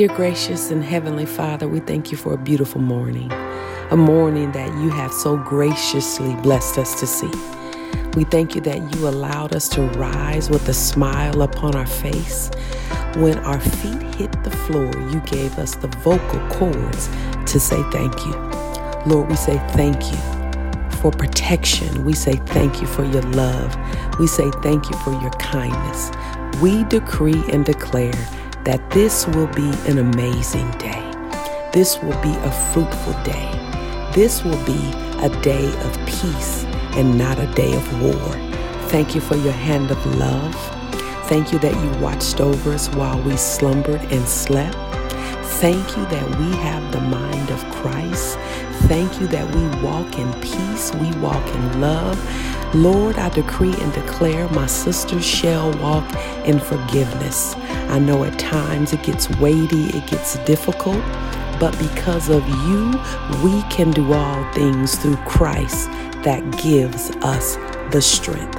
Dear gracious and heavenly Father, we thank you for a beautiful morning, a morning that you have so graciously blessed us to see. We thank you that you allowed us to rise with a smile upon our face. When our feet hit the floor, you gave us the vocal cords to say thank you. Lord, we say thank you for protection. We say thank you for your love. We say thank you for your kindness. We decree and declare that this will be an amazing day. This will be a fruitful day. This will be a day of peace and not a day of war. Thank you for your hand of love. Thank you that you watched over us while we slumbered and slept. Thank you that we have the mind of Christ. Thank you that we walk in peace, we walk in love. Lord, I decree and declare my sisters shall walk in forgiveness. I know at times it gets weighty, it gets difficult, but because of you, we can do all things through Christ that gives us the strength.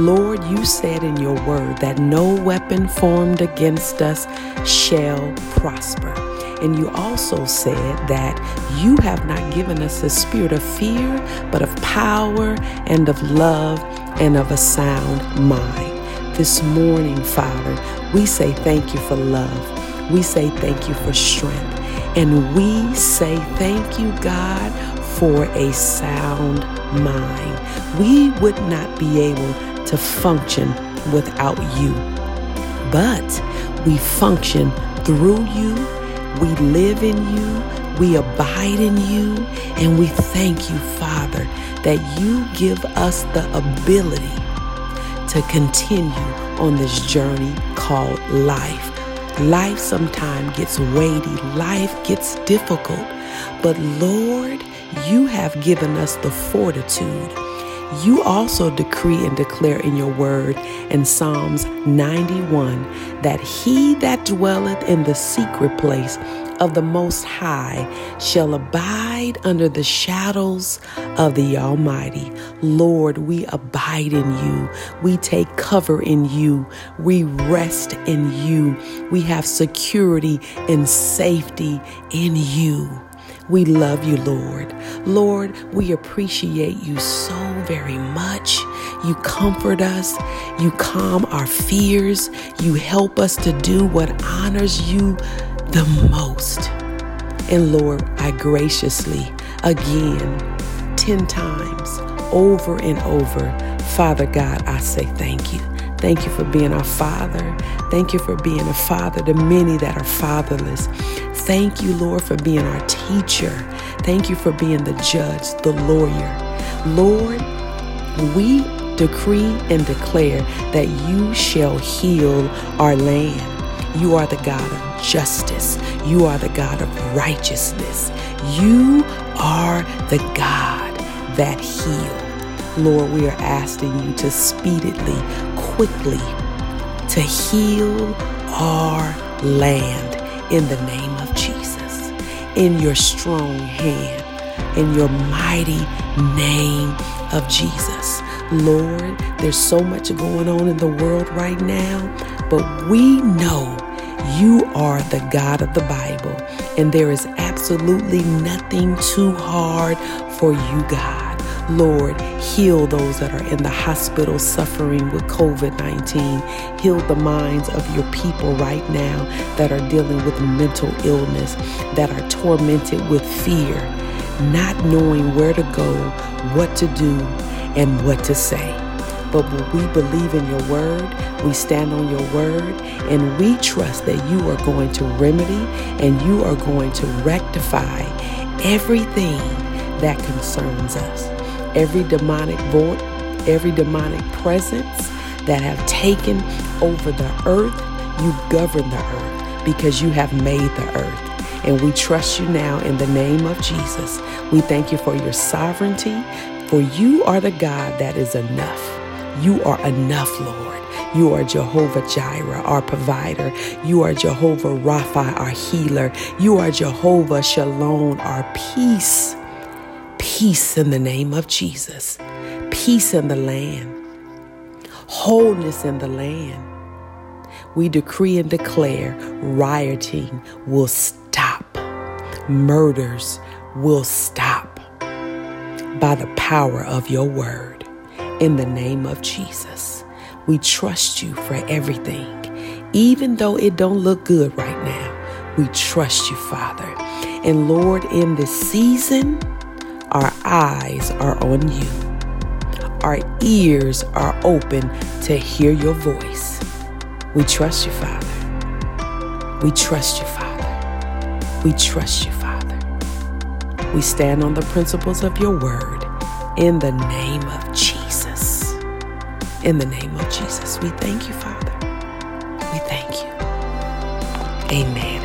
Lord, you said in your word that no weapon formed against us shall prosper. And you also said that you have not given us a spirit of fear, but of power and of love and of a sound mind. This morning, Father, we say thank you for love. We say thank you for strength. And we say thank you, God, for a sound mind. We would not be able to function without you, but we function through you. We live in you. We abide in you. And we thank you, Father, that you give us the ability to continue on this journey called life. Life sometimes gets weighty, life gets difficult, but Lord, you have given us the fortitude. You also decree and declare in your word in Psalms 91 that he that dwelleth in the secret place of the Most High shall abide under the shadows of the Almighty. Lord, we abide in you. We take cover in you. We rest in you. We have security and safety in you. We love you, Lord. Lord, we appreciate you so very much. You comfort us. You calm our fears. You help us to do what honors you the most. And Lord, I graciously, again, 10 times, over and over, Father God, I say thank you. Thank you for being our Father. Thank you for being a Father to many that are fatherless. Thank you, Lord, for being our teacher. Thank you for being the judge, the lawyer. Lord, we decree and declare that you shall heal our land. You are the God of justice. You are the God of righteousness. You are the God that heals. Lord, we are asking you to speedily, quickly, to heal our land in the name of Jesus. In your strong hand, in your mighty name of Jesus. Lord, there's so much going on in the world right now but we know you are the God of the Bible, and there is absolutely nothing too hard for you, God. Lord, heal those that are in the hospital suffering with COVID 19. Heal the minds of your people right now that are dealing with mental illness, that are tormented with fear, not knowing where to go, what to do, and what to say. But we believe in your word, we stand on your word, and we trust that you are going to remedy and you are going to rectify everything that concerns us. Every demonic voice, every demonic presence that have taken over the earth, you govern the earth because you have made the earth. And we trust you now in the name of Jesus. We thank you for your sovereignty, for you are the God that is enough. You are enough, Lord. You are Jehovah Jireh, our provider. You are Jehovah Rapha, our healer. You are Jehovah Shalom, our peace. Peace in the name of Jesus. Peace in the land. Wholeness in the land. we decree and declare rioting will stop, murders will stop by the power of your word. In the name of Jesus, we trust you for everything. Even though it don't look good right now, we trust you, Father. And Lord, in this season, our eyes are on you. Our ears are open to hear your voice. We trust you, Father. We trust you, Father. We trust you, Father. We stand on the principles of your word in the name of Jesus. In the name of Jesus, we thank you, Father. We thank you. Amen.